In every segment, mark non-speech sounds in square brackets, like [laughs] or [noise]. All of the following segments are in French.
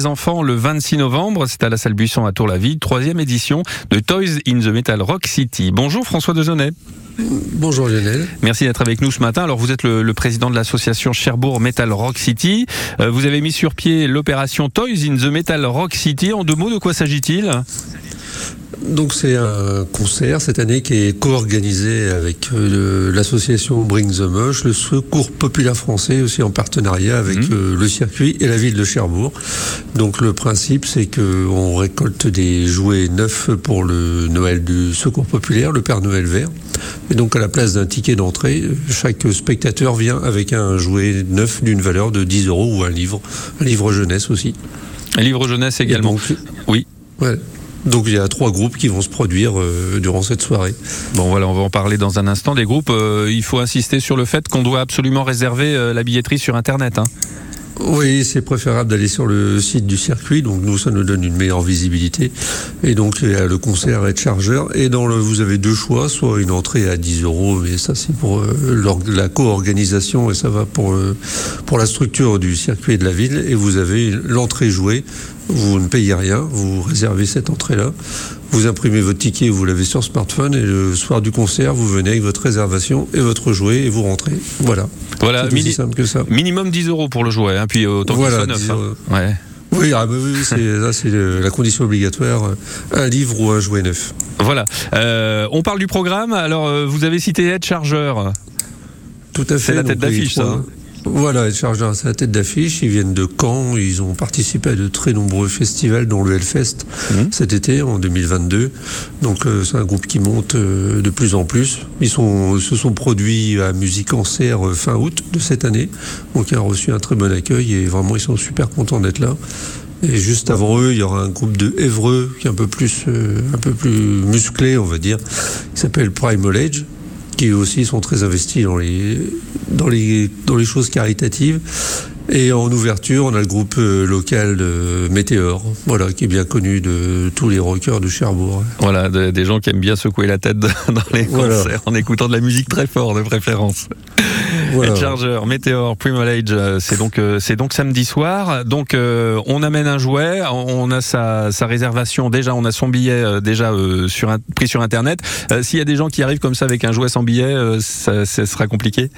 Les enfants le 26 novembre, c'est à la salle Buisson à Tour-la-Ville, troisième édition de Toys in the Metal Rock City. Bonjour François Dejeunet. Bonjour Lionel. Merci d'être avec nous ce matin. Alors vous êtes le, le président de l'association Cherbourg Metal Rock City. Euh, vous avez mis sur pied l'opération Toys in the Metal Rock City. En deux mots, de quoi s'agit-il? Donc c'est un concert cette année qui est co-organisé avec euh, l'association Bring the Mush, le Secours Populaire Français aussi en partenariat avec Mhm. euh, le circuit et la ville de Cherbourg. Donc le principe c'est que on récolte des jouets neufs pour le Noël du Secours Populaire, le Père Noël vert. Et donc à la place d'un ticket d'entrée, chaque spectateur vient avec un jouet neuf d'une valeur de 10 euros ou un livre, un livre jeunesse aussi. Un livre jeunesse également. Donc, Oui. Ouais. Donc il y a trois groupes qui vont se produire euh, durant cette soirée. Bon voilà, on va en parler dans un instant. Les groupes, euh, il faut insister sur le fait qu'on doit absolument réserver euh, la billetterie sur Internet. hein. Oui, c'est préférable d'aller sur le site du circuit. Donc nous, ça nous donne une meilleure visibilité. Et donc il y a le concert et chargeur. Et dans le, vous avez deux choix, soit une entrée à 10 euros, mais ça c'est pour euh, la co-organisation et ça va pour euh, pour la structure du circuit et de la ville. Et vous avez l'entrée jouée. Vous ne payez rien, vous réservez cette entrée-là. Vous imprimez votre ticket, vous l'avez sur smartphone et le soir du concert, vous venez avec votre réservation et votre jouet et vous rentrez. Voilà. Voilà, c'est aussi mini- simple que ça. minimum 10 euros pour le jouet, hein, puis autant qu'il Voilà, soit neuf. 10 hein. euros. Ouais. Oui, ah, bah oui, c'est, ça c'est la condition obligatoire, euh, un livre ou un jouet neuf. Voilà. Euh, on parle du programme. Alors, euh, vous avez cité Ed Charger. Tout à fait. la tête d'affiche, ça, hein. Voilà, les chargeurs, c'est la tête d'affiche. Ils viennent de Caen. Ils ont participé à de très nombreux festivals, dont le Hellfest Mhm. cet été, en 2022. Donc, euh, c'est un groupe qui monte euh, de plus en plus. Ils sont, se sont produits à Musique en Serre euh, fin août de cette année. Donc, ils ont reçu un très bon accueil et vraiment, ils sont super contents d'être là. Et juste avant eux, il y aura un groupe de Évreux qui est un peu plus, euh, un peu plus musclé, on va dire. Il s'appelle Primal Age, qui aussi sont très investis dans les, dans les, dans les choses caritatives. Et en ouverture, on a le groupe euh, local de Météor, voilà, qui est bien connu de tous les rockers de Cherbourg. Voilà, de- des gens qui aiment bien secouer la tête [laughs] dans les Voilà. concerts en écoutant de la musique très fort de préférence. Voilà. [laughs] Charger, Meteor, Primal Age, euh, c'est donc euh, c'est donc samedi soir. Donc euh, on amène un jouet, on a sa, sa réservation déjà, on a son billet déjà sur un, pris sur internet. S'il y a des gens qui arrivent comme ça avec un jouet sans billet, ça, ça sera compliqué?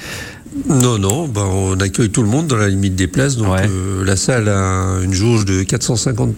Non, non, ben, on accueille tout le monde dans la limite des places. Donc Ouais. euh, la salle a une jauge de 450